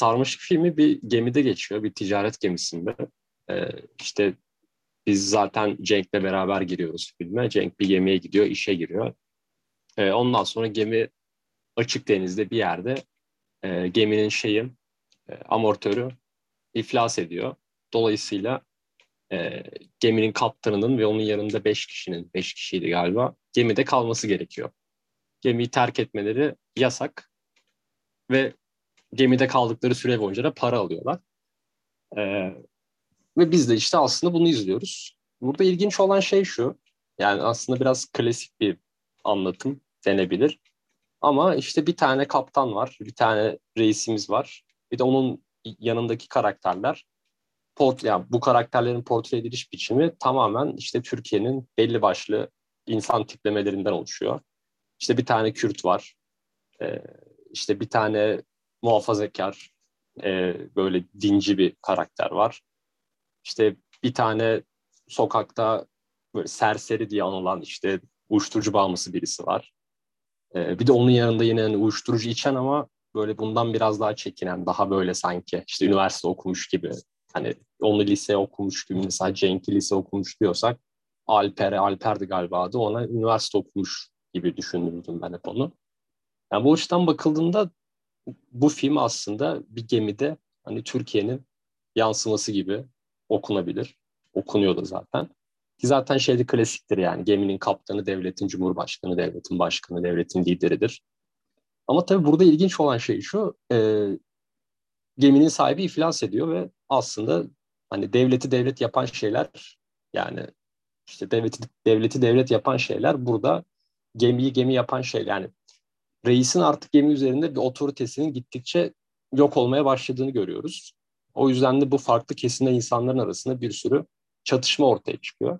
Sarmaşık filmi bir gemide geçiyor, bir ticaret gemisinde. Ee, işte biz zaten Cenk'le beraber giriyoruz filme. Cenk bir gemiye gidiyor, işe giriyor. Ee, ondan sonra gemi açık denizde bir yerde e, geminin şeyi, e, amortörü iflas ediyor. Dolayısıyla e, geminin kaptanının ve onun yanında beş kişinin, beş kişiydi galiba, gemide kalması gerekiyor. Gemiyi terk etmeleri yasak ve gemide kaldıkları süre boyunca da para alıyorlar. E, ve biz de işte aslında bunu izliyoruz. Burada ilginç olan şey şu, yani aslında biraz klasik bir anlatım denebilir. Ama işte bir tane kaptan var, bir tane reisimiz var. Bir de onun yanındaki karakterler port yani bu karakterlerin portre ediliş biçimi tamamen işte Türkiye'nin belli başlı insan tiplemelerinden oluşuyor. İşte bir tane Kürt var. Ee, işte bir tane muhafazakar e, böyle dinci bir karakter var. İşte bir tane sokakta böyle serseri diye anılan işte uyuşturucu bağımlısı birisi var. Ee, bir de onun yanında yine hani uyuşturucu içen ama böyle bundan biraz daha çekinen, daha böyle sanki işte üniversite okumuş gibi. Hani onu lise okumuş gibi mesela Cenk'i lise okumuş diyorsak Alper'e, Alper'di galiba adı ona üniversite okumuş gibi düşünürdüm ben hep onu. Yani bu açıdan bakıldığında bu film aslında bir gemide hani Türkiye'nin yansıması gibi okunabilir. Okunuyor da zaten. Ki zaten şeyde klasiktir yani geminin kaptanı devletin cumhurbaşkanı, devletin başkanı, devletin lideridir. Ama tabii burada ilginç olan şey şu, e, geminin sahibi iflas ediyor ve aslında hani devleti devlet yapan şeyler yani işte devleti devleti devlet yapan şeyler burada gemiyi gemi yapan şey yani reisin artık gemi üzerinde bir otoritesinin gittikçe yok olmaya başladığını görüyoruz. O yüzden de bu farklı kesimde insanların arasında bir sürü çatışma ortaya çıkıyor.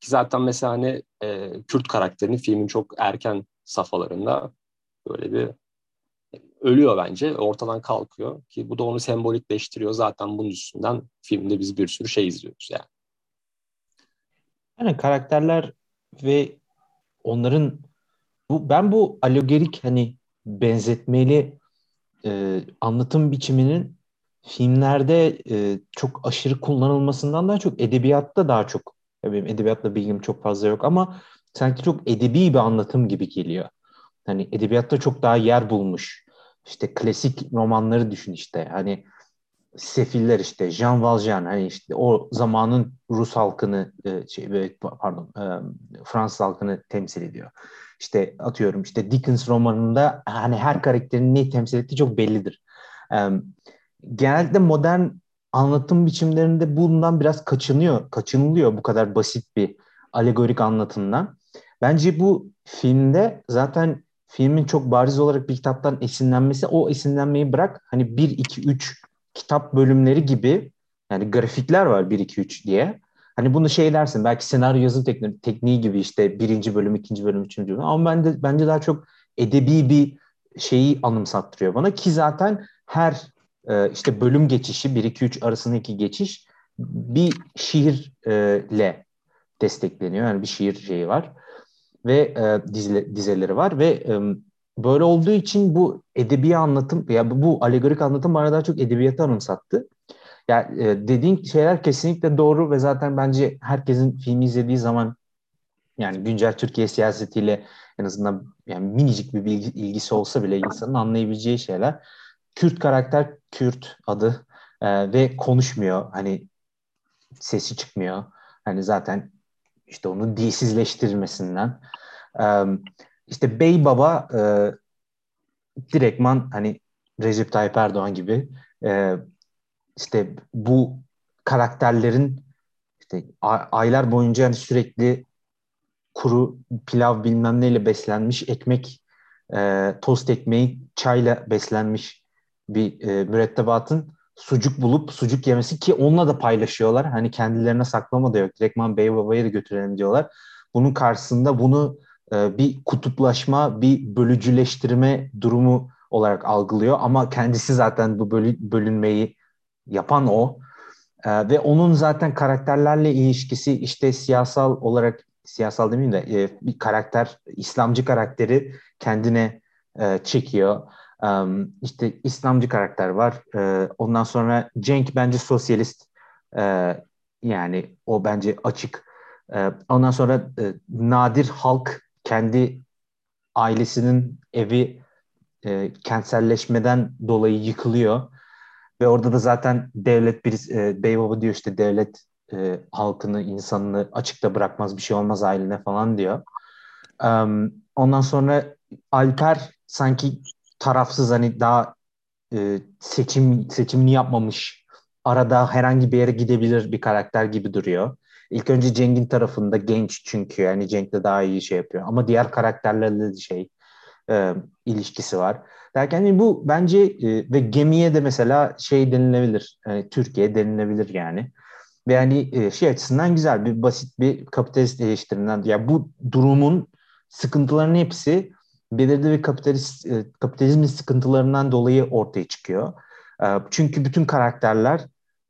Ki zaten mesela hani e, Kürt karakterini filmin çok erken safhalarında böyle bir ölüyor bence. Ortadan kalkıyor ki bu da onu sembolikleştiriyor. Zaten bunun üstünden filmde biz bir sürü şey izliyoruz yani. Yani karakterler ve onların bu ben bu alegorik hani benzetmeli e, anlatım biçiminin filmlerde e, çok aşırı kullanılmasından daha çok edebiyatta daha çok benim edebiyatla bilgim çok fazla yok ama sanki çok edebi bir anlatım gibi geliyor. Hani edebiyatta çok daha yer bulmuş. İşte klasik romanları düşün işte. Hani Sefiller işte Jean Valjean hani işte o zamanın Rus halkını e, şey pardon e, Fransız halkını temsil ediyor. İşte atıyorum işte Dickens romanında hani her karakterin ne temsil ettiği çok bellidir. E, genellikle modern anlatım biçimlerinde bundan biraz kaçınıyor, kaçınılıyor bu kadar basit bir alegorik anlatımdan. Bence bu filmde zaten filmin çok bariz olarak bir kitaptan esinlenmesi o esinlenmeyi bırak hani 1 2 3 kitap bölümleri gibi yani grafikler var 1 2 3 diye. Hani bunu şey dersin belki senaryo yazım tekniği, tekniği gibi işte birinci bölüm, ikinci bölüm, üçüncü bölüm ama ben de, bence daha çok edebi bir şeyi anımsattırıyor bana ki zaten her e, işte bölüm geçişi 1 2 3 arasındaki geçiş bir şiirle destekleniyor. Yani bir şiir şeyi var ve e, dizile, dizeleri var ve e, böyle olduğu için bu edebi anlatım ya bu alegorik anlatım bana daha çok edebiyatı anımsattı. Ya yani, e, dediğin şeyler kesinlikle doğru ve zaten bence herkesin filmi izlediği zaman yani güncel Türkiye siyasetiyle en azından yani minicik bir bilgi, ilgisi olsa bile insanın anlayabileceği şeyler. Kürt karakter Kürt adı e, ve konuşmuyor. Hani sesi çıkmıyor. Hani zaten işte onun dilsizleştirilmesinden. E, işte Bey Baba e, direktman hani Recep Tayyip Erdoğan gibi e, işte bu karakterlerin işte aylar boyunca hani sürekli kuru pilav bilmem neyle beslenmiş ekmek e, tost ekmeği çayla beslenmiş bir e, mürettebatın sucuk bulup sucuk yemesi ki onunla da paylaşıyorlar. Hani kendilerine saklama da yok. Direktman bey babaya da götürelim diyorlar. Bunun karşısında bunu e, bir kutuplaşma, bir bölücüleştirme durumu olarak algılıyor. Ama kendisi zaten bu bölü, bölünmeyi yapan o. E, ve onun zaten karakterlerle ilişkisi işte siyasal olarak siyasal demeyeyim de e, bir karakter, İslamcı karakteri kendine e, çekiyor. Um, işte İslamcı karakter var. Ee, ondan sonra Cenk bence sosyalist. Ee, yani o bence açık. Ee, ondan sonra e, Nadir Halk kendi ailesinin evi e, kentselleşmeden dolayı yıkılıyor. Ve orada da zaten devlet bir e, Beybaba diyor işte devlet e, halkını, insanını açıkta bırakmaz bir şey olmaz ailine falan diyor. Um, ondan sonra Alper sanki tarafsız hani daha e, seçim seçimini yapmamış arada herhangi bir yere gidebilir bir karakter gibi duruyor. İlk önce Cenk'in tarafında genç çünkü yani Cenk de daha iyi şey yapıyor. Ama diğer karakterlerle şey e, ilişkisi var. Derken yani bu bence e, ve gemiye de mesela şey denilebilir. Yani Türkiye denilebilir yani. Ve yani e, şey açısından güzel bir basit bir kapitalist eleştirinden. Ya yani bu durumun sıkıntılarının hepsi belirli bir kapitalist e, kapitalizmin sıkıntılarından dolayı ortaya çıkıyor. E, çünkü bütün karakterler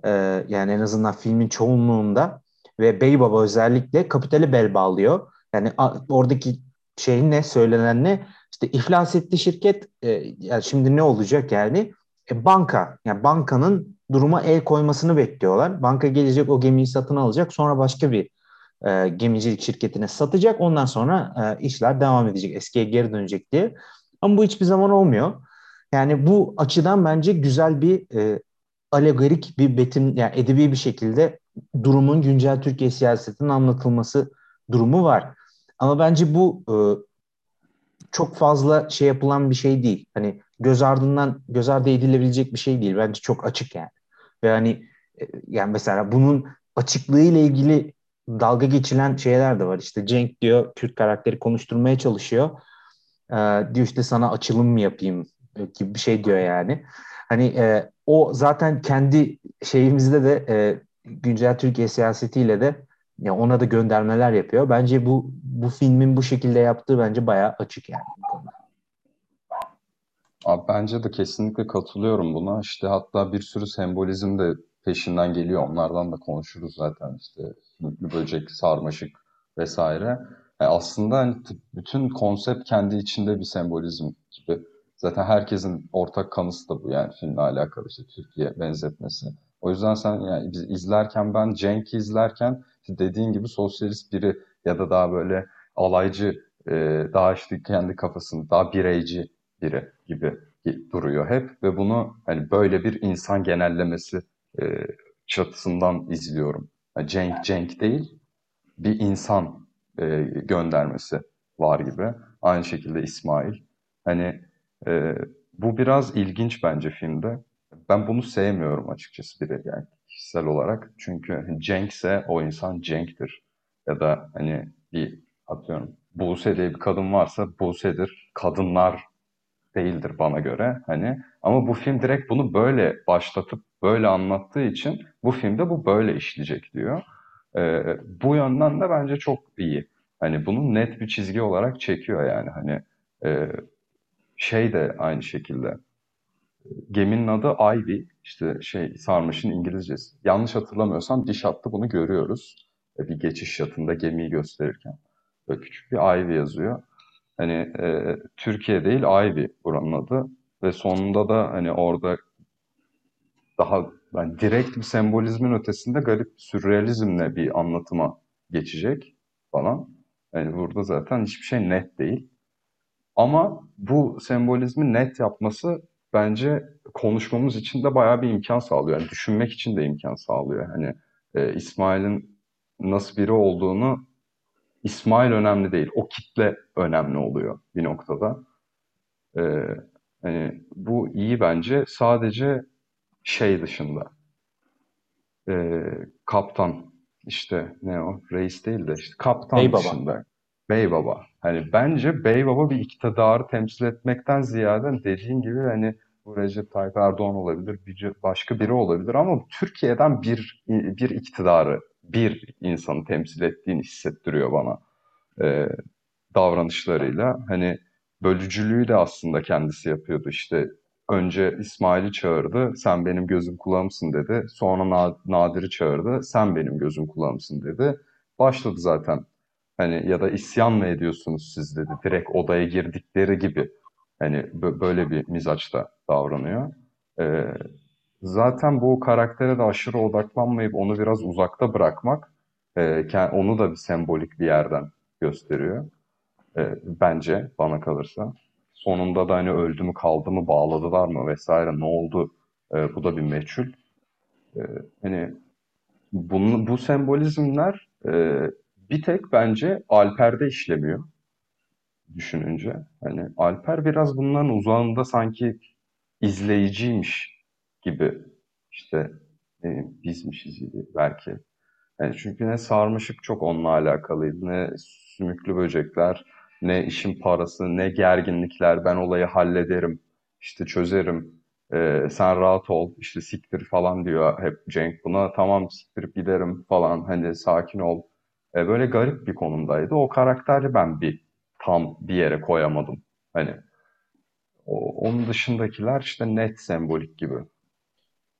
e, yani en azından filmin çoğunluğunda ve Bey Baba özellikle kapitale bel bağlıyor. Yani a, oradaki şey ne söylenen ne işte iflas etti şirket e, yani şimdi ne olacak yani e, banka yani bankanın duruma el koymasını bekliyorlar. Banka gelecek o gemiyi satın alacak sonra başka bir e, gemicilik şirketine satacak. Ondan sonra e, işler devam edecek. Eskiye geri dönecek diye. Ama bu hiçbir zaman olmuyor. Yani bu açıdan bence güzel bir e, alegorik bir betim yani edebi bir şekilde durumun güncel Türkiye siyasetinin anlatılması durumu var. Ama bence bu e, çok fazla şey yapılan bir şey değil. Hani göz ardından göz ardı edilebilecek bir şey değil. Bence çok açık yani. Ve hani e, yani mesela bunun açıklığı ile ilgili dalga geçilen şeyler de var. İşte Cenk diyor Kürt karakteri konuşturmaya çalışıyor. Ee, diyor işte sana açılım mı yapayım gibi bir şey diyor yani. Hani e, o zaten kendi şeyimizde de e, güncel Türkiye siyasetiyle de ya ona da göndermeler yapıyor. Bence bu bu filmin bu şekilde yaptığı bence bayağı açık yani. Abi bence de kesinlikle katılıyorum buna. İşte hatta bir sürü sembolizm de peşinden geliyor. Onlardan da konuşuruz zaten işte sümüklü böcek, sarmaşık vesaire. Yani aslında hani bütün konsept kendi içinde bir sembolizm gibi. Zaten herkesin ortak kanısı da bu yani filmle alakalı işte Türkiye benzetmesi. O yüzden sen yani biz izlerken ben Cenk'i izlerken dediğin gibi sosyalist biri ya da daha böyle alaycı, e, daha işte kendi kafasını daha bireyci biri gibi duruyor hep ve bunu hani böyle bir insan genellemesi e, çatısından izliyorum. Yani Cenk Cenk değil, bir insan e, göndermesi var gibi. Aynı şekilde İsmail. Hani e, bu biraz ilginç bence filmde. Ben bunu sevmiyorum açıkçası biri yani kişisel olarak. Çünkü Cenk ise o insan Cenk'tir. Ya da hani bir atıyorum Buse diye bir kadın varsa Buse'dir. Kadınlar değildir bana göre hani. Ama bu film direkt bunu böyle başlatıp böyle anlattığı için bu filmde bu böyle işleyecek diyor. Ee, bu yönden de bence çok iyi. Hani bunu net bir çizgi olarak çekiyor yani hani e, şey de aynı şekilde geminin adı Ivy işte şey sarmışın İngilizcesi. Yanlış hatırlamıyorsam diş hattı bunu görüyoruz. E, bir geçiş yatında gemiyi gösterirken. Böyle küçük bir Ivy yazıyor. Hani e, Türkiye değil Ivy buranın adı. Ve sonunda da hani orada daha yani direkt bir sembolizmin ötesinde garip sürrealizmle bir anlatıma geçecek falan. Yani burada zaten hiçbir şey net değil. Ama bu sembolizmi net yapması bence konuşmamız için de bayağı bir imkan sağlıyor. Yani düşünmek için de imkan sağlıyor. Hani e, İsmail'in nasıl biri olduğunu İsmail önemli değil. O kitle önemli oluyor bir noktada. E, hani bu iyi bence. Sadece şey dışında e, kaptan işte ne o reis değil de işte kaptan Bey dışında. Baba. Bey Baba. Hani bence Bey Baba bir iktidarı temsil etmekten ziyade dediğin gibi hani bu Recep Tayyip Erdoğan olabilir, bir, başka biri olabilir ama Türkiye'den bir bir iktidarı, bir insanı temsil ettiğini hissettiriyor bana e, davranışlarıyla. Hani bölücülüğü de aslında kendisi yapıyordu. İşte önce İsmail'i çağırdı, sen benim gözüm kulağımsın dedi. Sonra Nadir'i çağırdı, sen benim gözüm kulağımsın dedi. Başladı zaten. Hani ya da isyan mı ediyorsunuz siz dedi. Direkt odaya girdikleri gibi Hani böyle bir mizaçta davranıyor. E, zaten bu karaktere de aşırı odaklanmayıp onu biraz uzakta bırakmak e, onu da bir sembolik bir yerden gösteriyor. E, bence bana kalırsa. Sonunda da hani öldü mü kaldı mı bağladılar mı vesaire ne oldu e, bu da bir meçhul. E, hani bunun, bu sembolizmler e, bir tek bence Alper'de işlemiyor düşününce. Hani Alper biraz bunların uzağında sanki izleyiciymiş gibi işte e, bizmişiz gibi belki. Yani çünkü ne sarmışık çok onunla alakalıydı, ne sümüklü böcekler, ne işin parası, ne gerginlikler, ben olayı hallederim, işte çözerim, e, sen rahat ol, işte siktir falan diyor hep Cenk buna, tamam siktirip giderim falan, hani sakin ol. E, böyle garip bir konumdaydı. O karakteri ben bir tam bir yere koyamadım. Hani o, onun dışındakiler işte net sembolik gibi.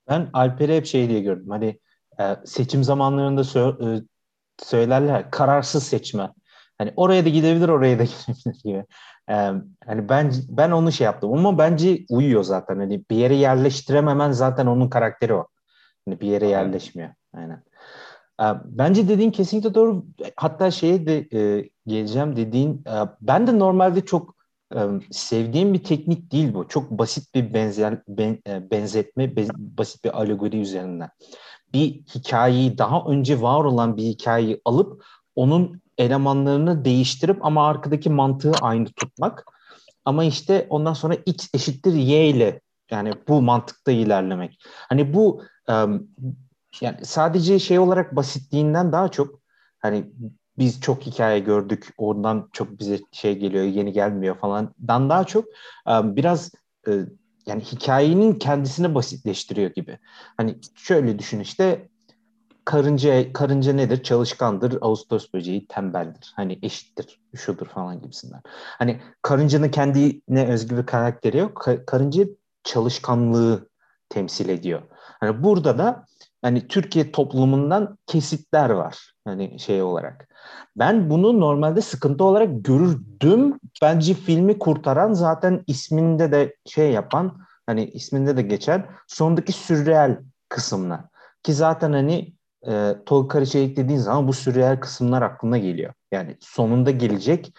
Ben Alper'i hep şey diye gördüm. Hani e, seçim zamanlarında sö- e, söylerler kararsız seçme. Hani oraya da gidebilir, oraya da gidebilir gibi. E, hani ben ben onu şey yaptım ama bence uyuyor zaten. Hani bir yere yerleştirememen zaten onun karakteri o. Hani bir yere yerleşmiyor. Aynen. E, bence dediğin kesinlikle doğru. Hatta şeye de e, geleceğim dediğin. E, ben de normalde çok sevdiğim bir teknik değil bu. Çok basit bir benzer ben, e, benzetme, ben, basit bir alegori üzerinden bir hikayeyi daha önce var olan bir hikayeyi alıp onun elemanlarını değiştirip ama arkadaki mantığı aynı tutmak. Ama işte ondan sonra x eşittir y ile yani bu mantıkta ilerlemek. Hani bu yani sadece şey olarak basitliğinden daha çok hani biz çok hikaye gördük oradan çok bize şey geliyor yeni gelmiyor falandan daha çok biraz yani hikayenin kendisini basitleştiriyor gibi. Hani şöyle düşün işte karınca karınca nedir? Çalışkandır, Ağustos böceği tembeldir. Hani eşittir, şudur falan gibisinden. Hani karıncanın kendine özgü bir karakteri yok. karınca çalışkanlığı temsil ediyor. Hani burada da hani Türkiye toplumundan kesitler var hani şey olarak. Ben bunu normalde sıkıntı olarak görürdüm. Bence filmi kurtaran zaten isminde de şey yapan hani isminde de geçen sondaki sürreal kısımlar. Ki zaten hani e, Tolga Karış'a eklediğin zaman bu sürreal kısımlar aklına geliyor. Yani sonunda gelecek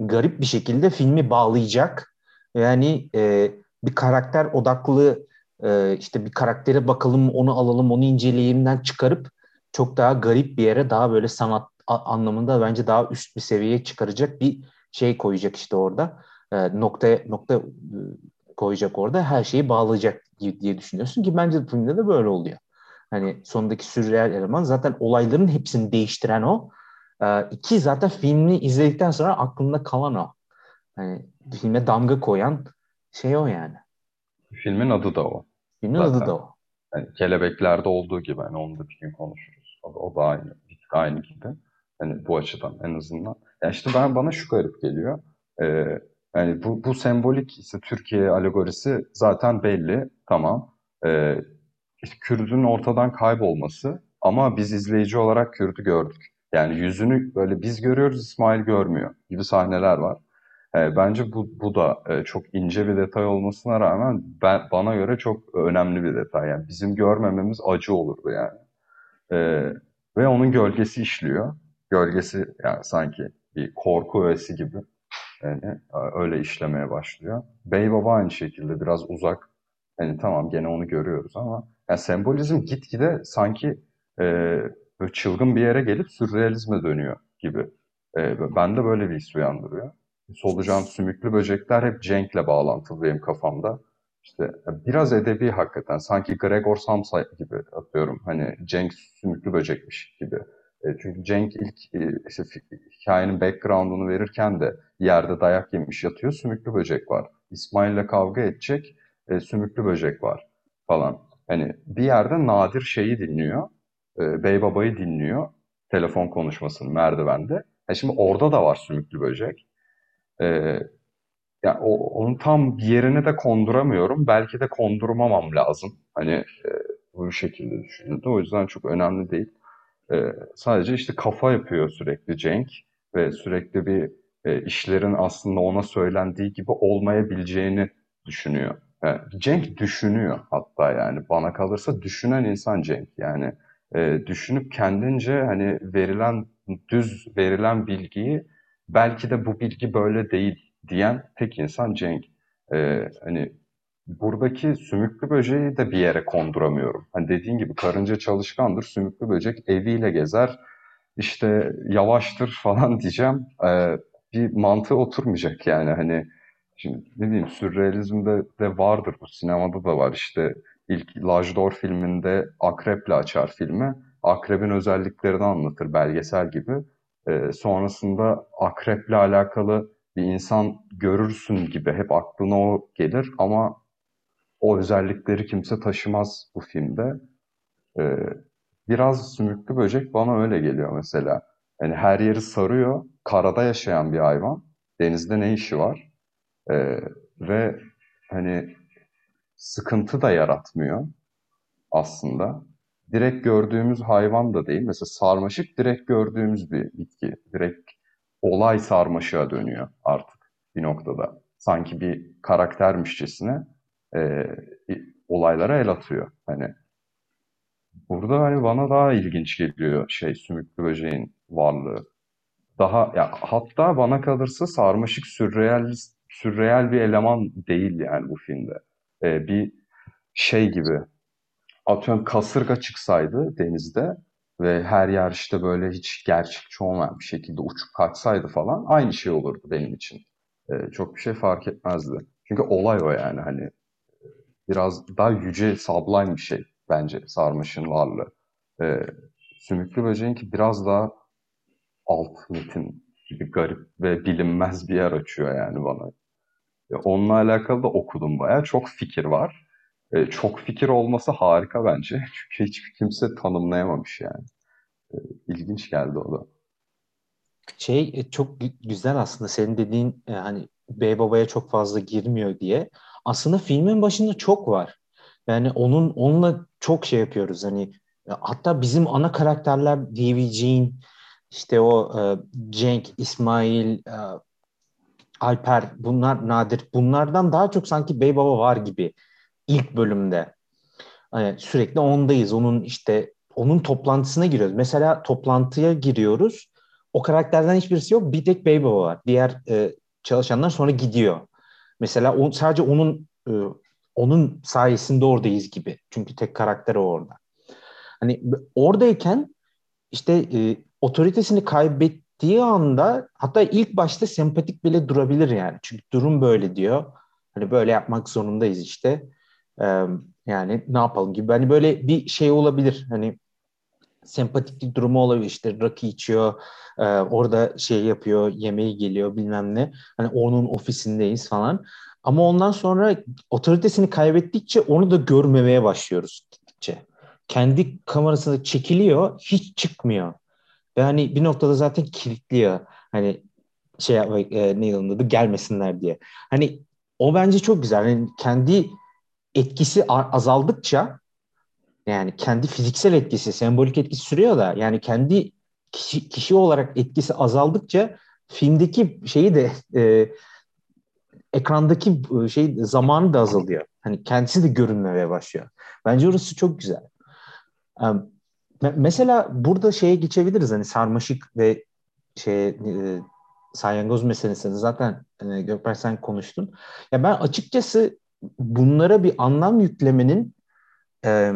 garip bir şekilde filmi bağlayacak. Yani e, bir karakter odaklı e, işte bir karaktere bakalım onu alalım onu inceleyimden çıkarıp çok daha garip bir yere daha böyle sanat anlamında bence daha üst bir seviyeye çıkaracak bir şey koyacak işte orada. E, nokta nokta e, koyacak orada her şeyi bağlayacak diye düşünüyorsun ki bence filmde de böyle oluyor. Hani sondaki sürreal eleman zaten olayların hepsini değiştiren o. E, iki zaten filmini izledikten sonra aklında kalan o. Hani filme damga koyan şey o yani. Filmin adı da o. Filmin zaten. adı da o. Yani kelebeklerde olduğu gibi hani onu da bir gün konuşuruz. O da, o da aynı, bir tık aynı gibi. Hani bu açıdan en azından. Ya işte ben bana şu garip geliyor. Ee, yani bu, bu sembolik işte Türkiye alegorisi zaten belli. Tamam. Ee, işte Kürt'ün ortadan kaybolması ama biz izleyici olarak Kürt'ü gördük. Yani yüzünü böyle biz görüyoruz İsmail görmüyor gibi sahneler var. E, bence bu, bu da e, çok ince bir detay olmasına rağmen ben bana göre çok önemli bir detay. Yani bizim görmememiz acı olurdu yani. E, ve onun gölgesi işliyor. Gölgesi yani sanki bir korku öğesi gibi yani öyle işlemeye başlıyor. Bey Baba aynı şekilde biraz uzak. Yani tamam gene onu görüyoruz ama yani sembolizm gitgide sanki e, çılgın bir yere gelip sürrealizme dönüyor gibi. E, bende böyle bir his uyandırıyor solucan sümüklü böcekler hep Cenk'le bağlantılı benim kafamda. İşte biraz edebi hakikaten. Sanki Gregor Samsa gibi atıyorum. Hani Cenk sümüklü böcekmiş gibi. E, çünkü Cenk ilk e, işte, hikayenin background'unu verirken de yerde dayak yemiş yatıyor. Sümüklü böcek var. İsmail'le kavga edecek. E, sümüklü böcek var falan. Hani bir yerde Nadir şeyi dinliyor. E, Bey Baba'yı dinliyor. Telefon konuşmasını merdivende. E şimdi orada da var sümüklü böcek. Ee, yani o, onun tam yerine de konduramıyorum. Belki de kondurmamam lazım. Hani e, bu şekilde düşünüldü. O yüzden çok önemli değil. E, sadece işte kafa yapıyor sürekli Cenk ve sürekli bir e, işlerin aslında ona söylendiği gibi olmayabileceğini düşünüyor. Yani Cenk düşünüyor hatta yani bana kalırsa düşünen insan Cenk yani e, düşünüp kendince hani verilen düz verilen bilgiyi belki de bu bilgi böyle değil diyen tek insan Cenk. E, hani buradaki sümüklü böceği de bir yere konduramıyorum. Hani dediğin gibi karınca çalışkandır, sümüklü böcek eviyle gezer, işte yavaştır falan diyeceğim. Ee, bir mantığı oturmayacak yani hani şimdi ne diyeyim sürrealizmde de vardır bu sinemada da var işte ilk Lajdor filminde akreple açar filmi. Akrebin özelliklerini anlatır belgesel gibi. Ee, sonrasında akreple alakalı bir insan görürsün gibi hep aklına o gelir ama o özellikleri kimse taşımaz bu filmde. Ee, biraz sümüklü böcek bana öyle geliyor mesela. Yani her yeri sarıyor. Karada yaşayan bir hayvan. Denizde ne işi var? Ee, ve hani sıkıntı da yaratmıyor aslında. Direkt gördüğümüz hayvan da değil. Mesela sarmaşık direkt gördüğümüz bir bitki. Direkt olay sarmaşığa dönüyor artık bir noktada. Sanki bir karaktermişçesine e, olaylara el atıyor. Hani burada hani bana daha ilginç geliyor şey sümüklü böceğin varlığı. Daha ya hatta bana kalırsa sarmaşık sürreal sürreal bir eleman değil yani bu filmde. E, bir şey gibi atıyorum kasırga çıksaydı denizde ve her yer işte böyle hiç gerçekçi olmayan bir şekilde uçup kaçsaydı falan aynı şey olurdu benim için. E, çok bir şey fark etmezdi. Çünkü olay o yani hani biraz daha yüce sublime bir şey bence sarmaşın varlığı. E, sümüklü böceğinki biraz daha alt metin gibi garip ve bilinmez bir yer açıyor yani bana. E, onunla alakalı da okudum bayağı. Çok fikir var. E, çok fikir olması harika bence. Çünkü hiçbir kimse tanımlayamamış yani. E, ilginç geldi o da. Şey e, çok güzel aslında senin dediğin e, hani bey babaya çok fazla girmiyor diye. Aslında filmin başında çok var. Yani onun onunla çok şey yapıyoruz. Hani e, hatta bizim ana karakterler diyebileceğin işte o e, Cenk, İsmail, Alper bunlar nadir. Bunlardan daha çok sanki Bey Baba var gibi ilk bölümde. Yani sürekli ondayız. Onun işte onun toplantısına giriyoruz. Mesela toplantıya giriyoruz. O karakterden hiçbirisi yok. Bir tek Bey Baba var. Diğer e, çalışanlar sonra gidiyor. Mesela on, sadece onun e, onun sayesinde oradayız gibi. Çünkü tek karakter o orada. Hani oradayken işte e, otoritesini kaybettiği anda hatta ilk başta sempatik bile durabilir yani. Çünkü durum böyle diyor. Hani böyle yapmak zorundayız işte. Yani ne yapalım gibi. Hani böyle bir şey olabilir. Hani sempatiklik durumu olabilir. İşte rakı içiyor, e, orada şey yapıyor, yemeği geliyor bilmem ne. Hani onun ofisindeyiz falan. Ama ondan sonra otoritesini kaybettikçe onu da görmemeye başlıyoruz gittikçe. Kendi kamerasında çekiliyor, hiç çıkmıyor. Ve hani bir noktada zaten kilitliyor. Hani şey e, ne yılında gelmesinler diye. Hani o bence çok güzel. Yani kendi etkisi azaldıkça yani kendi fiziksel etkisi, sembolik etkisi sürüyor da yani kendi kişi, kişi olarak etkisi azaldıkça filmdeki şeyi de e, ekrandaki şey zamanı da azalıyor. Hani kendisi de görünmemeye başlıyor. Bence orası çok güzel. Mesela burada şeye geçebiliriz hani sarmaşık ve şey e, salyangoz meselesini zaten e, Gökber sen konuştun. Ya ben açıkçası bunlara bir anlam yüklemenin e,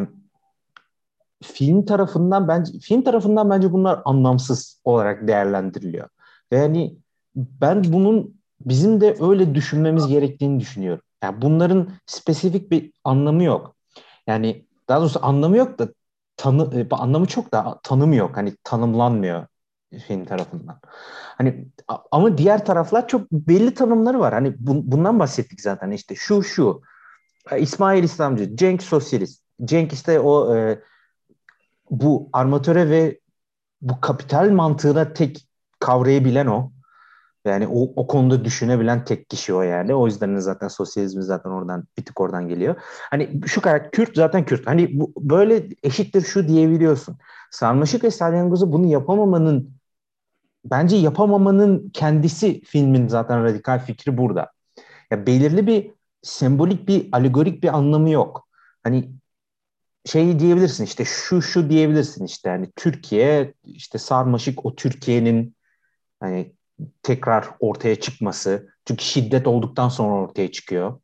film tarafından bence film tarafından bence bunlar anlamsız olarak değerlendiriliyor. Ve yani ben bunun bizim de öyle düşünmemiz gerektiğini düşünüyorum. Yani bunların spesifik bir anlamı yok. Yani daha doğrusu anlamı yok da tanı e, anlamı çok da tanımı yok. Hani tanımlanmıyor film tarafından. Hani ama diğer taraflar çok belli tanımları var. Hani bu, bundan bahsettik zaten işte şu şu İsmail İslamcı, Cenk sosyalist. Cenk işte o e, bu armatöre ve bu kapital mantığına tek kavrayabilen o. Yani o, o konuda düşünebilen tek kişi o yani. O yüzden zaten sosyalizm zaten oradan bir tık oradan geliyor. Hani şu kadar Kürt zaten Kürt. Hani bu, böyle eşittir şu diyebiliyorsun. Sarmaşık ve salyangozu bunu yapamamanın bence yapamamanın kendisi filmin zaten radikal fikri burada. Ya belirli bir sembolik bir alegorik bir anlamı yok. Hani şey diyebilirsin işte şu şu diyebilirsin işte hani Türkiye işte sarmaşık o Türkiye'nin hani tekrar ortaya çıkması. Çünkü şiddet olduktan sonra ortaya çıkıyor.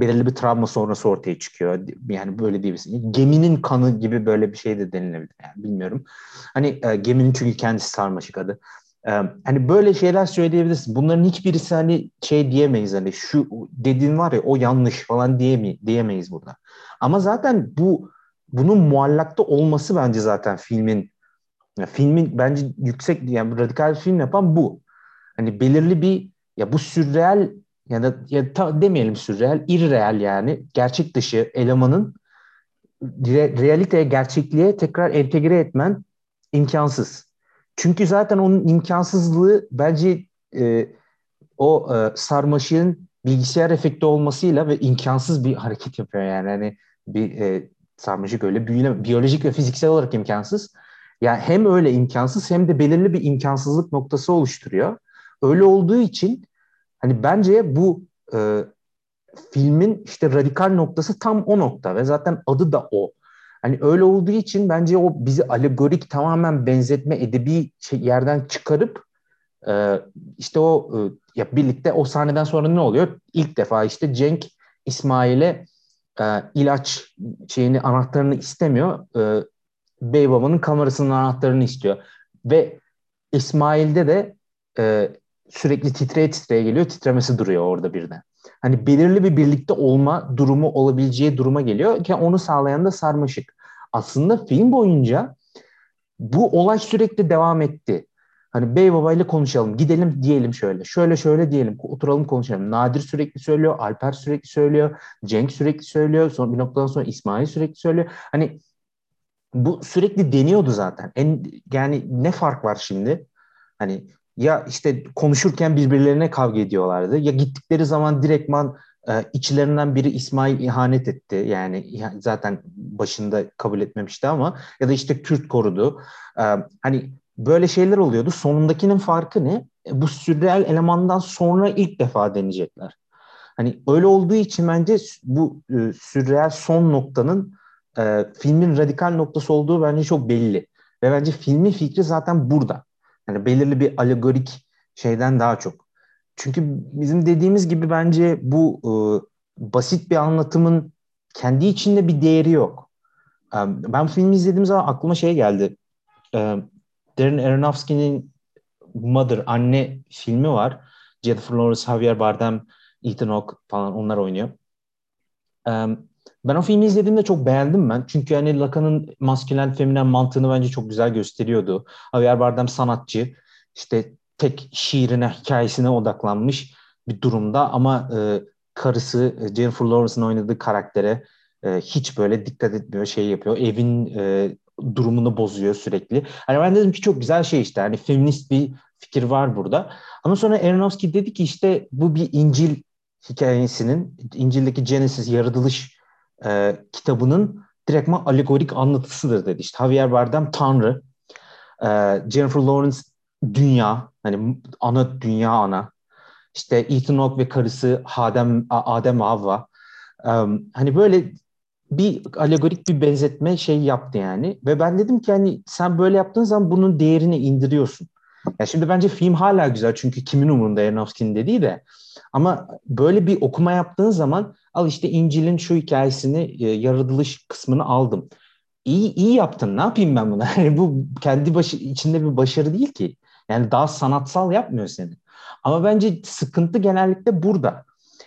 Belirli bir travma sonrası ortaya çıkıyor. Yani böyle diyebilirsin. Geminin kanı gibi böyle bir şey de denilebilir. Yani bilmiyorum. Hani e, geminin çünkü kendisi sarmaşık adı. E, hani böyle şeyler söyleyebilirsin. Bunların hiçbirisi hani şey diyemeyiz. Hani şu dediğin var ya o yanlış falan diyemi, diyemeyiz burada. Ama zaten bu bunun muallakta olması bence zaten filmin ya filmin bence yüksek yani radikal film yapan bu. Hani belirli bir ya bu sürreal ya da ya ta, demeyelim sürreal, irreal yani gerçek dışı elemanın re, realiteye, gerçekliğe tekrar entegre etmen imkansız. Çünkü zaten onun imkansızlığı bence e, o e, sarmaşığın bilgisayar efekti olmasıyla ve imkansız bir hareket yapıyor yani. Hani bir e, sarmaşık öyle büyüne biyolojik ve fiziksel olarak imkansız. Yani hem öyle imkansız hem de belirli bir imkansızlık noktası oluşturuyor. Öyle olduğu için hani bence bu e, filmin işte radikal noktası tam o nokta ve zaten adı da o. Hani öyle olduğu için bence o bizi alegorik tamamen benzetme edebi şey, yerden çıkarıp e, işte o e, ya birlikte o sahneden sonra ne oluyor? İlk defa işte Cenk İsmail'e e, ilaç şeyini anahtarını istemiyor. E, Bey babanın kamerasının anahtarını istiyor. Ve İsmail'de de e, sürekli titreye titreye geliyor. Titremesi duruyor orada birden. Hani belirli bir birlikte olma durumu olabileceği duruma geliyor ki onu sağlayan da sarmaşık. Aslında film boyunca bu olay sürekli devam etti. Hani bey babayla konuşalım, gidelim diyelim şöyle, şöyle şöyle diyelim, oturalım konuşalım. Nadir sürekli söylüyor, Alper sürekli söylüyor, Cenk sürekli söylüyor, sonra bir noktadan sonra İsmail sürekli söylüyor. Hani bu sürekli deniyordu zaten. En yani ne fark var şimdi? Hani ya işte konuşurken birbirlerine kavga ediyorlardı ya gittikleri zaman direktman e, içlerinden biri İsmail ihanet etti. Yani zaten başında kabul etmemişti ama ya da işte Kürt korudu. E, hani böyle şeyler oluyordu. Sonundakinin farkı ne? E, bu sürreal elemandan sonra ilk defa deneyecekler. Hani öyle olduğu için bence bu e, sürreal son noktanın e, filmin radikal noktası olduğu bence çok belli. Ve bence filmin fikri zaten burada. Yani belirli bir alegorik şeyden daha çok. Çünkü bizim dediğimiz gibi bence bu e, basit bir anlatımın kendi içinde bir değeri yok. E, ben filmi izlediğim zaman aklıma şey geldi. E, Darren Aronofsky'nin Mother, Anne filmi var. Jennifer Lawrence, Javier Bardem, Ethan Hawke falan onlar oynuyor. E, ben o filmi izlediğimde çok beğendim ben. Çünkü hani Lacan'ın maskülen feminen mantığını bence çok güzel gösteriyordu. Javier Bardem sanatçı. işte tek şiirine, hikayesine odaklanmış bir durumda ama e, karısı e, Jennifer Lawrence'ın oynadığı karaktere e, hiç böyle dikkat etmiyor, şey yapıyor. Evin e, durumunu bozuyor sürekli. Hani ben dedim ki çok güzel şey işte. Hani feminist bir fikir var burada. Ama sonra Aronofsky dedi ki işte bu bir İncil hikayesinin, İncil'deki Genesis, yaratılış e, kitabının direktman alegorik anlatısıdır dedi. İşte Javier Bardem Tanrı, e, Jennifer Lawrence dünya, hani ana dünya ana. İşte Ethan Hawke ve karısı Adem Adem Havva. E, hani böyle bir alegorik bir benzetme şey yaptı yani. Ve ben dedim ki hani sen böyle yaptığın zaman bunun değerini indiriyorsun. Ya şimdi bence film hala güzel çünkü kimin umurunda Aronofsky'nin dediği de. Ama böyle bir okuma yaptığın zaman al işte İncil'in şu hikayesini e, yaratılış kısmını aldım. İyi, iyi yaptın. Ne yapayım ben bunu? Yani bu kendi başı içinde bir başarı değil ki. Yani daha sanatsal yapmıyor seni. Ama bence sıkıntı genellikle burada.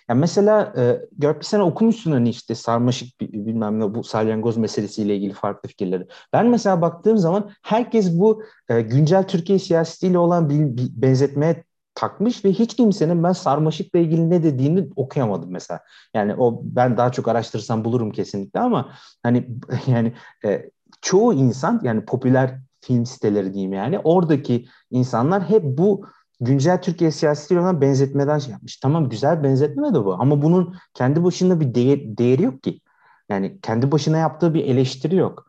Yani mesela e, Görp bir sene okumuşsun hani işte sarmaşık bilmem ne bu salyangoz meselesiyle ilgili farklı fikirleri. Ben mesela baktığım zaman herkes bu e, güncel Türkiye siyasetiyle olan bir, bir benzetmeye takmış ve hiç kimsenin ben sarmaşıkla ilgili ne dediğini okuyamadım mesela. Yani o ben daha çok araştırırsam bulurum kesinlikle ama hani yani e, çoğu insan yani popüler film siteleri diyeyim yani oradaki insanlar hep bu güncel Türkiye siyasetiyle olan benzetmeden şey yapmış. Tamam güzel benzetme de bu ama bunun kendi başında bir değer, değeri yok ki. Yani kendi başına yaptığı bir eleştiri yok.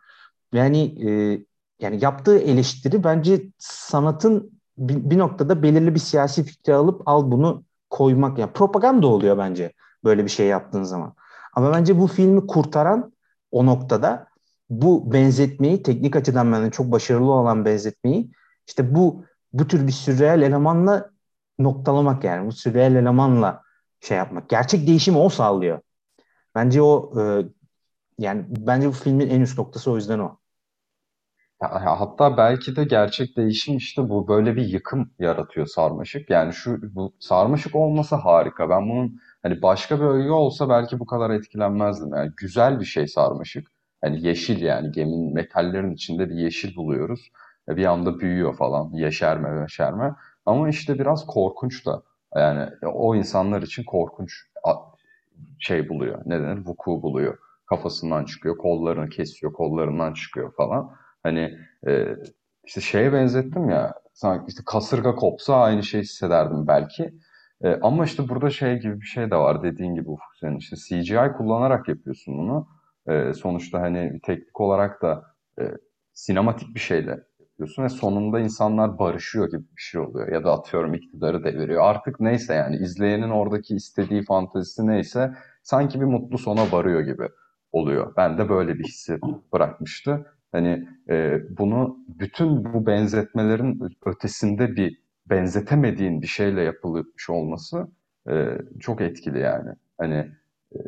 Yani e, yani yaptığı eleştiri bence sanatın bir, bir noktada belirli bir siyasi fikri alıp al bunu koymak yani propaganda oluyor bence böyle bir şey yaptığın zaman. Ama bence bu filmi kurtaran o noktada bu benzetmeyi teknik açıdan bence çok başarılı olan benzetmeyi işte bu bu tür bir sürreel elemanla noktalamak yani bu sürreel elemanla şey yapmak. Gerçek değişimi o sağlıyor. Bence o e, yani bence bu filmin en üst noktası o yüzden o. Hatta belki de gerçek değişim işte bu böyle bir yıkım yaratıyor sarmaşık. Yani şu bu sarmaşık olmasa harika. Ben bunun hani başka bir öğe olsa belki bu kadar etkilenmezdim. Yani güzel bir şey sarmaşık. Hani yeşil yani geminin metallerin içinde bir yeşil buluyoruz. Bir anda büyüyor falan. Yeşerme yeşerme. Ama işte biraz korkunç da. Yani o insanlar için korkunç şey buluyor. Ne denir? Vuku buluyor. Kafasından çıkıyor, kollarını kesiyor, kollarından çıkıyor falan. Hani e, işte şeye benzettim ya, sanki işte kasırga kopsa aynı şey hissederdim belki. E, ama işte burada şey gibi bir şey de var dediğin gibi Ufuk senin. işte CGI kullanarak yapıyorsun bunu. E, sonuçta hani teknik olarak da e, sinematik bir şeyle yapıyorsun ve sonunda insanlar barışıyor gibi bir şey oluyor. Ya da atıyorum iktidarı deviriyor. Artık neyse yani izleyenin oradaki istediği fantezisi neyse sanki bir mutlu sona varıyor gibi oluyor. Ben de böyle bir hissi bırakmıştı. Hani e, bunu bütün bu benzetmelerin ötesinde bir benzetemediğin bir şeyle yapılmış olması e, çok etkili yani. Hani e,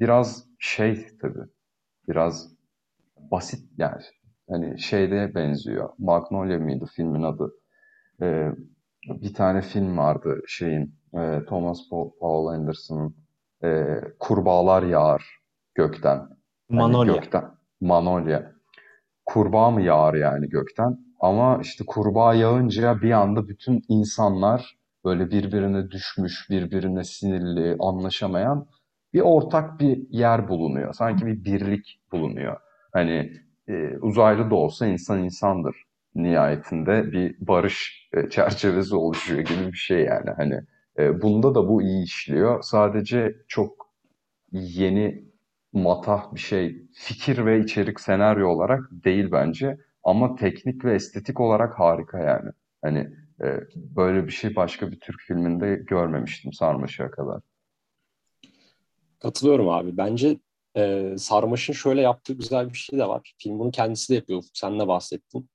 biraz şey tabii, biraz basit yani hani şeyde benziyor. Magnolia mıydı filmin adı? E, bir tane film vardı şeyin e, Thomas Paul Anderson'ın e, Kurbağalar Yağar Gökten. Manolya. Hani gökten. Manolya kurbağa mı yağar yani gökten? Ama işte kurbağa yağınca bir anda bütün insanlar böyle birbirine düşmüş, birbirine sinirli, anlaşamayan bir ortak bir yer bulunuyor. Sanki bir birlik bulunuyor. Hani e, uzaylı da olsa insan insandır. Nihayetinde bir barış e, çerçevesi oluşuyor gibi bir şey yani. Hani e, bunda da bu iyi işliyor. Sadece çok yeni matah bir şey fikir ve içerik senaryo olarak değil bence. Ama teknik ve estetik olarak harika yani. Hani e, böyle bir şey başka bir Türk filminde görmemiştim Sarmaşık'a kadar. Katılıyorum abi. Bence e, Sarmaş'ın şöyle yaptığı güzel bir şey de var. Film bunu kendisi de yapıyor. Sen de bahsettin.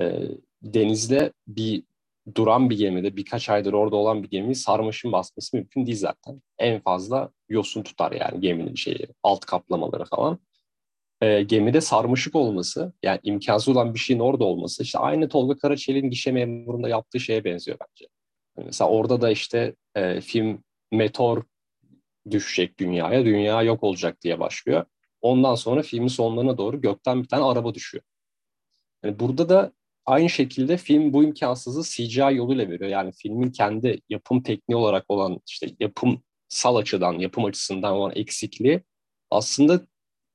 E, denizde bir duran bir gemide birkaç aydır orada olan bir gemiyi sarmaşın basması mümkün değil zaten. En fazla yosun tutar yani geminin şeyi alt kaplamaları falan. E, gemide sarmaşık olması yani imkansız olan bir şeyin orada olması işte aynı Tolga Karaçelik'in gişe memurunda yaptığı şeye benziyor bence. Yani mesela orada da işte e, film meteor düşecek dünyaya, dünya yok olacak diye başlıyor. Ondan sonra filmin sonlarına doğru gökten bir tane araba düşüyor. Yani burada da aynı şekilde film bu imkansızı CGI yoluyla veriyor. Yani filmin kendi yapım tekniği olarak olan işte yapımsal açıdan, yapım açısından olan eksikliği aslında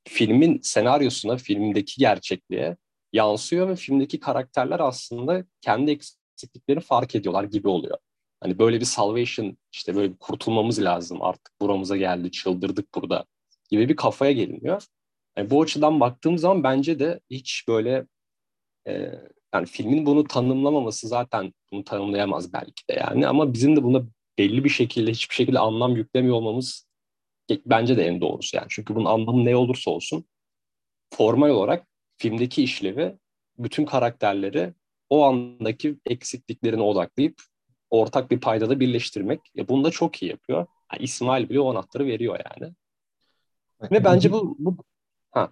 filmin senaryosuna, filmdeki gerçekliğe yansıyor ve filmdeki karakterler aslında kendi eksikliklerini fark ediyorlar gibi oluyor. Hani böyle bir salvation, işte böyle bir kurtulmamız lazım artık buramıza geldi, çıldırdık burada gibi bir kafaya geliniyor. Yani bu açıdan baktığım zaman bence de hiç böyle e, yani filmin bunu tanımlamaması zaten bunu tanımlayamaz belki de yani ama bizim de buna belli bir şekilde hiçbir şekilde anlam yüklemiyor olmamız bence de en doğrusu yani. Çünkü bunun anlamı ne olursa olsun formal olarak filmdeki işlevi bütün karakterleri o andaki eksikliklerine odaklayıp ortak bir paydada birleştirmek. Ya bunu da çok iyi yapıyor. Yani İsmail bile o anahtarı veriyor yani. Ve bence bu, bu ha.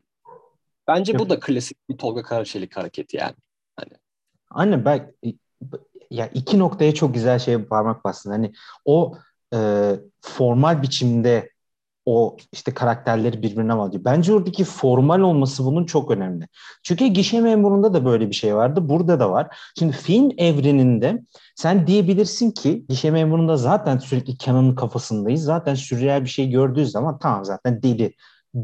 Bence bu da klasik bir Tolga Karaçelik hareketi yani. Anne ben ya iki noktaya çok güzel şey parmak bastın. Hani o e, formal biçimde o işte karakterleri birbirine bağlıyor. Bence oradaki formal olması bunun çok önemli. Çünkü gişe memurunda da böyle bir şey vardı. Burada da var. Şimdi film evreninde sen diyebilirsin ki gişe memurunda zaten sürekli Kenan'ın kafasındayız. Zaten sürreal bir şey gördüğü zaman tamam zaten deli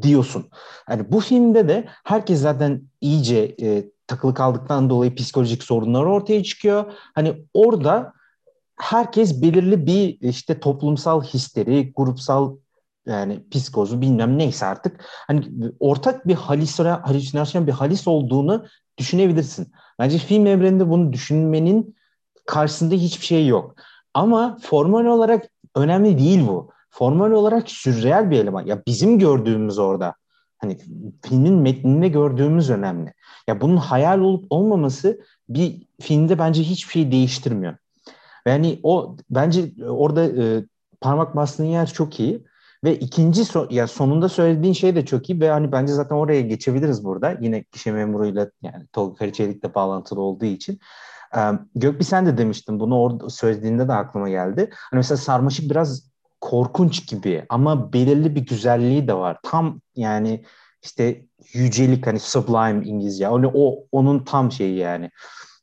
diyorsun. Yani bu filmde de herkes zaten iyice e, takılı kaldıktan dolayı psikolojik sorunlar ortaya çıkıyor. Hani orada herkes belirli bir işte toplumsal histeri, grupsal yani psikozu bilmem neyse artık hani ortak bir halüsinasyon bir halis olduğunu düşünebilirsin. Bence film evreninde bunu düşünmenin karşısında hiçbir şey yok. Ama formal olarak önemli değil bu. Formal olarak sürreel bir eleman. Ya bizim gördüğümüz orada hani filmin metninde gördüğümüz önemli. Ya bunun hayal olup olmaması bir filmde bence hiçbir şey değiştirmiyor. Yani o bence orada e, parmak bastığın yer çok iyi. Ve ikinci so ya sonunda söylediğin şey de çok iyi ve hani bence zaten oraya geçebiliriz burada. Yine kişi memuruyla yani Tolga Karaçelik'le bağlantılı olduğu için. Gökbi sen de demiştin bunu orada söylediğinde de aklıma geldi. Hani mesela Sarmaşık biraz korkunç gibi ama belirli bir güzelliği de var. Tam yani işte yücelik hani sublime İngilizce. Hani o onun tam şeyi yani.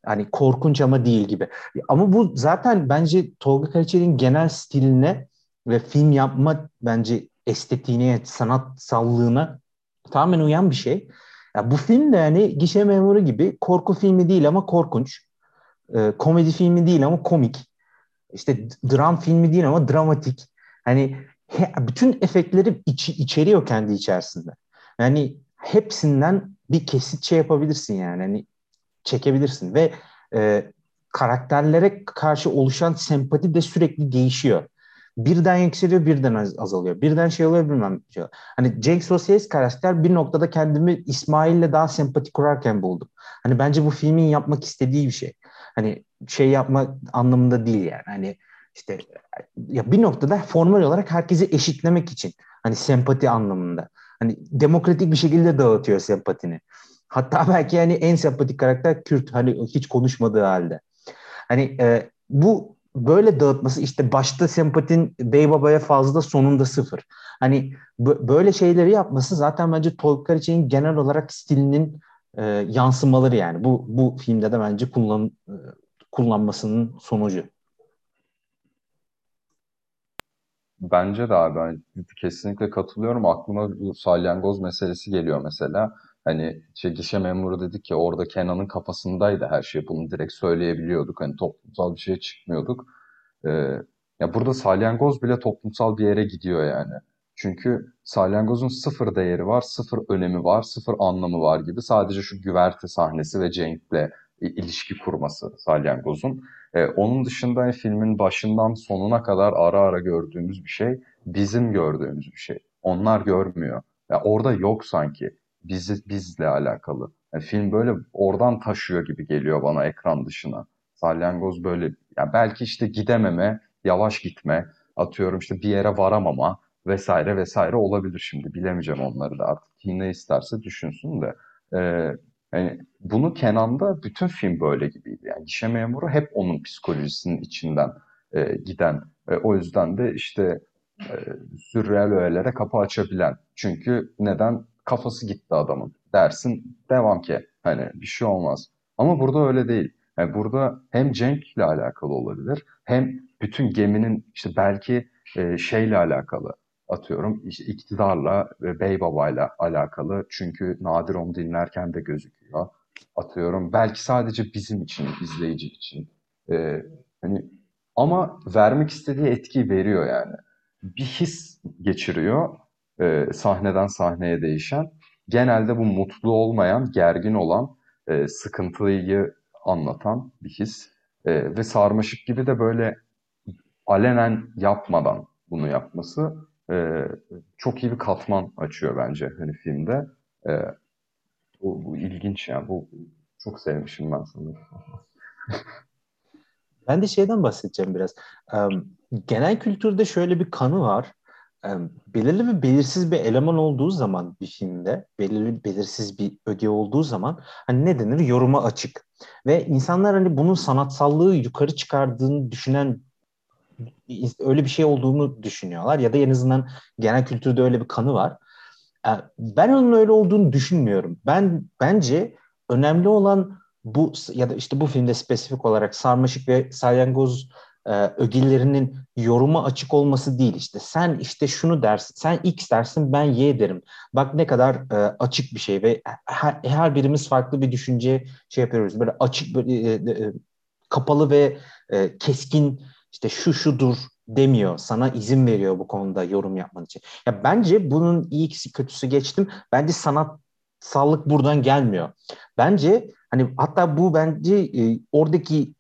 Hani korkunç ama değil gibi. Ama bu zaten bence Tolga Karaçelik'in genel stiline ve film yapma bence estetiğine, sanatsallığına tamamen uyan bir şey. Ya bu film de yani gişe memuru gibi korku filmi değil ama korkunç. E, komedi filmi değil ama komik. İşte dram filmi değil ama dramatik. Hani he, bütün efektleri iç, içeriyor kendi içerisinde. Yani hepsinden bir kesit şey yapabilirsin yani. Hani çekebilirsin ve e, karakterlere karşı oluşan sempati de sürekli değişiyor birden yükseliyor birden az, azalıyor. Birden şey oluyor bilmem şey. Hani Jake Sosyes karakter bir noktada kendimi İsmail'le daha sempati kurarken buldum. Hani bence bu filmin yapmak istediği bir şey. Hani şey yapma anlamında değil yani. Hani işte ya bir noktada formal olarak herkesi eşitlemek için hani sempati anlamında. Hani demokratik bir şekilde dağıtıyor sempatini. Hatta belki yani en sempatik karakter Kürt hani hiç konuşmadığı halde. Hani e, bu böyle dağıtması işte başta sempatin bey babaya fazla sonunda sıfır. Hani böyle şeyleri yapması zaten bence Tolga Karaçay'ın genel olarak stilinin e, yansımaları yani. Bu bu filmde de bence kullan e, kullanmasının sonucu. Bence de abi ben kesinlikle katılıyorum. Aklıma bu salyangoz meselesi geliyor mesela. Hani şey, gişe memuru dedik ya orada Kenan'ın kafasındaydı her şey. Bunu direkt söyleyebiliyorduk. Hani toplumsal bir şeye çıkmıyorduk. Ee, ya burada salyangoz bile toplumsal bir yere gidiyor yani. Çünkü salyangozun sıfır değeri var, sıfır önemi var, sıfır anlamı var gibi. Sadece şu güverte sahnesi ve Cenk'le ilişki kurması salyangozun. Ee, onun dışında filmin başından sonuna kadar ara ara gördüğümüz bir şey bizim gördüğümüz bir şey. Onlar görmüyor. Ya orada yok sanki bizi, bizle alakalı. Yani film böyle oradan taşıyor gibi geliyor bana ekran dışına. Salyangoz böyle yani belki işte gidememe, yavaş gitme, atıyorum işte bir yere varamama vesaire vesaire olabilir şimdi. Bilemeyeceğim onları da artık kim ne isterse düşünsün de. Ee, yani bunu Kenan'da bütün film böyle gibiydi. Yani gişe memuru hep onun psikolojisinin içinden e, giden. E, o yüzden de işte e, sürreal öğelere kapı açabilen. Çünkü neden? Kafası gitti adamın. Dersin devam ki. Hani bir şey olmaz. Ama burada öyle değil. Yani burada hem Cenk ile alakalı olabilir hem bütün geminin işte belki e, şeyle alakalı atıyorum işte iktidarla ve bey babayla alakalı çünkü Nadir onu dinlerken de gözüküyor. Atıyorum belki sadece bizim için, izleyici için. E, hani ama vermek istediği etkiyi veriyor yani. Bir his geçiriyor e, sahneden sahneye değişen. Genelde bu mutlu olmayan, gergin olan, e, sıkıntıyı anlatan bir his. E, ve sarmaşık gibi de böyle alenen yapmadan bunu yapması e, çok iyi bir katman açıyor bence hani filmde. E, bu, bu ilginç yani. Bu çok sevmişim ben sanırım. ben de şeyden bahsedeceğim biraz. Um, genel kültürde şöyle bir kanı var belirli ve belirsiz bir eleman olduğu zaman bir filmde, belirli belirsiz bir öge olduğu zaman hani ne denir? Yoruma açık. Ve insanlar hani bunun sanatsallığı yukarı çıkardığını düşünen öyle bir şey olduğunu düşünüyorlar ya da en azından genel kültürde öyle bir kanı var. Ben onun öyle olduğunu düşünmüyorum. Ben bence önemli olan bu ya da işte bu filmde spesifik olarak sarmaşık ve salyangoz e, ögelerinin yoruma açık olması değil işte. Sen işte şunu dersin, sen X dersin, ben Y derim. Bak ne kadar e, açık bir şey ve her, her birimiz farklı bir düşünce şey yapıyoruz. Böyle açık, böyle, e, e, kapalı ve e, keskin işte şu şudur demiyor. Sana izin veriyor bu konuda yorum yapman için. Ya bence bunun iyisi kötüsü geçtim. Bence sanat sağlık buradan gelmiyor. Bence hani hatta bu bence e, oradaki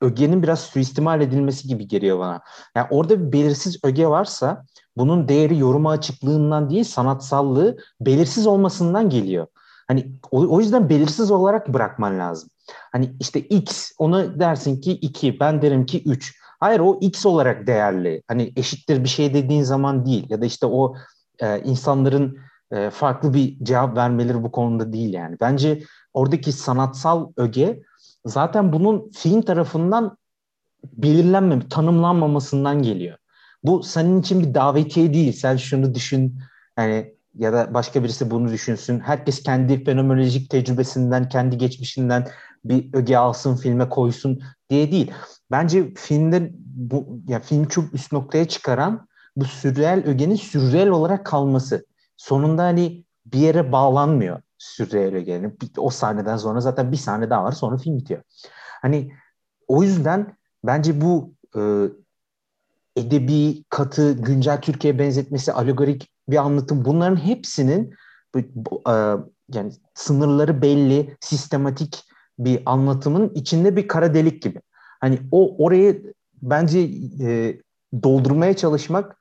ögenin biraz suistimal edilmesi gibi geliyor bana. Yani orada bir belirsiz öge varsa bunun değeri yoruma açıklığından değil sanatsallığı belirsiz olmasından geliyor. Hani o, o yüzden belirsiz olarak bırakman lazım. Hani işte X onu dersin ki 2 ben derim ki 3. Hayır o X olarak değerli. Hani eşittir bir şey dediğin zaman değil ya da işte o e, insanların e, farklı bir cevap vermeleri bu konuda değil yani. Bence oradaki sanatsal öge zaten bunun film tarafından belirlenmem, tanımlanmamasından geliyor. Bu senin için bir davetiye değil. Sen şunu düşün yani ya da başka birisi bunu düşünsün. Herkes kendi fenomenolojik tecrübesinden, kendi geçmişinden bir öge alsın, filme koysun diye değil. Bence filmde bu ya film çok üst noktaya çıkaran bu sürreel ögenin sürreel olarak kalması. Sonunda hani bir yere bağlanmıyor sürreel ögenin. O sahneden sonra zaten bir sahne daha var sonra film bitiyor. Hani o yüzden bence bu e, edebi, katı, güncel Türkiye benzetmesi, alegorik bir anlatım bunların hepsinin e, yani sınırları belli, sistematik bir anlatımın içinde bir kara delik gibi. Hani o orayı bence e, doldurmaya çalışmak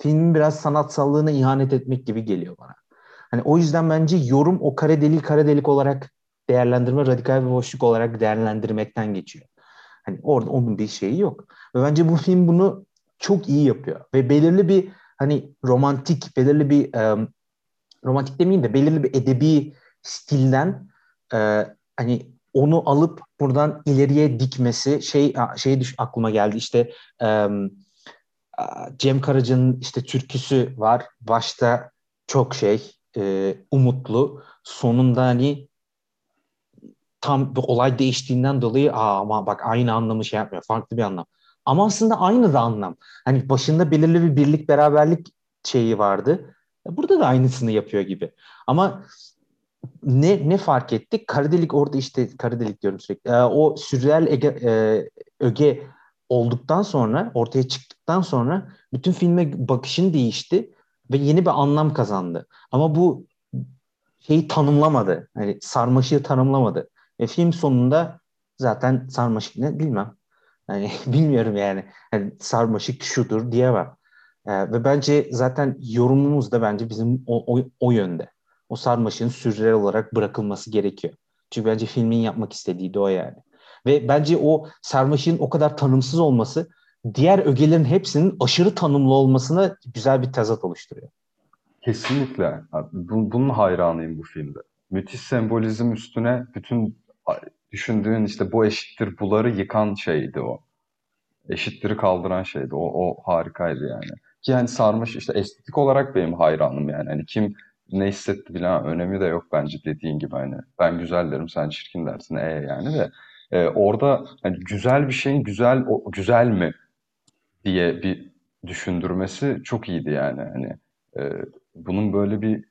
filmin biraz sanatsallığına ihanet etmek gibi geliyor bana. Hani o yüzden bence yorum o kara delik kara delik olarak değerlendirme, radikal bir boşluk olarak değerlendirmekten geçiyor. Hani orada onun bir şeyi yok. Ve bence bu film bunu çok iyi yapıyor. Ve belirli bir hani romantik, belirli bir um, romantik demeyeyim de belirli bir edebi stilden e, hani onu alıp buradan ileriye dikmesi şey şey düş aklıma geldi işte um, Cem Karaca'nın işte türküsü var. Başta çok şey e, umutlu. Sonunda hani tam bir olay değiştiğinden dolayı Aa, ama bak aynı anlamı şey yapmıyor. Farklı bir anlam. Ama aslında aynı da anlam. Hani başında belirli bir birlik beraberlik şeyi vardı. Burada da aynısını yapıyor gibi. Ama ne ne fark ettik? Karadelik orada işte karadelik diyorum sürekli. Ee, o sürreal ege, e, öge olduktan sonra ortaya çıktıktan sonra bütün filme bakışın değişti ve yeni bir anlam kazandı. Ama bu şeyi tanımlamadı. Yani sarmaşığı tanımlamadı. E, film sonunda zaten sarmaşık ne bilmem. Yani bilmiyorum yani. yani sarmaşık şudur diyemem. E, ve bence zaten yorumumuz da bence bizim o, o, o yönde. O sarmaşığın sürreal olarak bırakılması gerekiyor. Çünkü bence filmin yapmak istediği de o yani. Ve bence o sarmaşığın o kadar tanımsız olması diğer ögelerin hepsinin aşırı tanımlı olmasına güzel bir tezat oluşturuyor. Kesinlikle. Bunun hayranıyım bu filmde. Müthiş sembolizm üstüne bütün düşündüğün işte bu eşittir buları yıkan şeydi o. Eşittir'i kaldıran şeydi. O, o harikaydı yani. Ki hani sarmış işte estetik olarak benim hayranım yani. Hani kim ne hissetti bilen önemi de yok bence dediğin gibi hani. Ben güzel derim sen çirkin dersin e yani de. E, orada hani güzel bir şeyin güzel o, güzel mi diye bir düşündürmesi çok iyiydi yani. Hani e, bunun böyle bir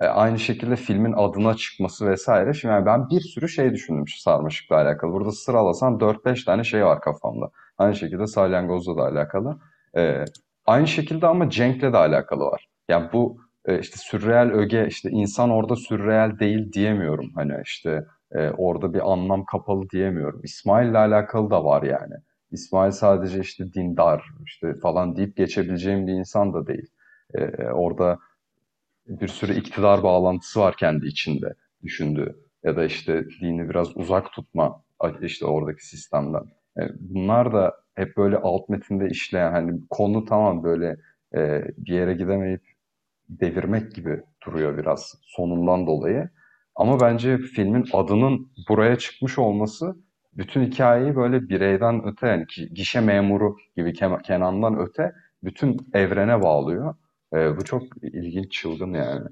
e, aynı şekilde filmin adına çıkması vesaire. Şimdi yani ben bir sürü şey düşündüm sarmaşıkla alakalı. Burada sıralasam 4-5 tane şey var kafamda. Aynı şekilde salyangozla da alakalı. E, aynı şekilde ama Cenk'le de alakalı var. Yani bu e, işte sürreel öge, işte insan orada sürreel değil diyemiyorum. Hani işte e, orada bir anlam kapalı diyemiyorum. İsmail'le alakalı da var yani. İsmail sadece işte dindar işte falan deyip geçebileceğim bir insan da değil. E, orada bir sürü iktidar bağlantısı var kendi içinde düşündüğü. Ya da işte dini biraz uzak tutma işte oradaki sistemden. E, bunlar da hep böyle alt metinde işleyen hani konu tamam böyle e, bir yere gidemeyip devirmek gibi duruyor biraz sonundan dolayı. Ama bence filmin adının buraya çıkmış olması bütün hikayeyi böyle bireyden öte yani gişe memuru gibi Kenan'dan öte bütün evrene bağlıyor. E, bu çok ilginç, çılgın yani.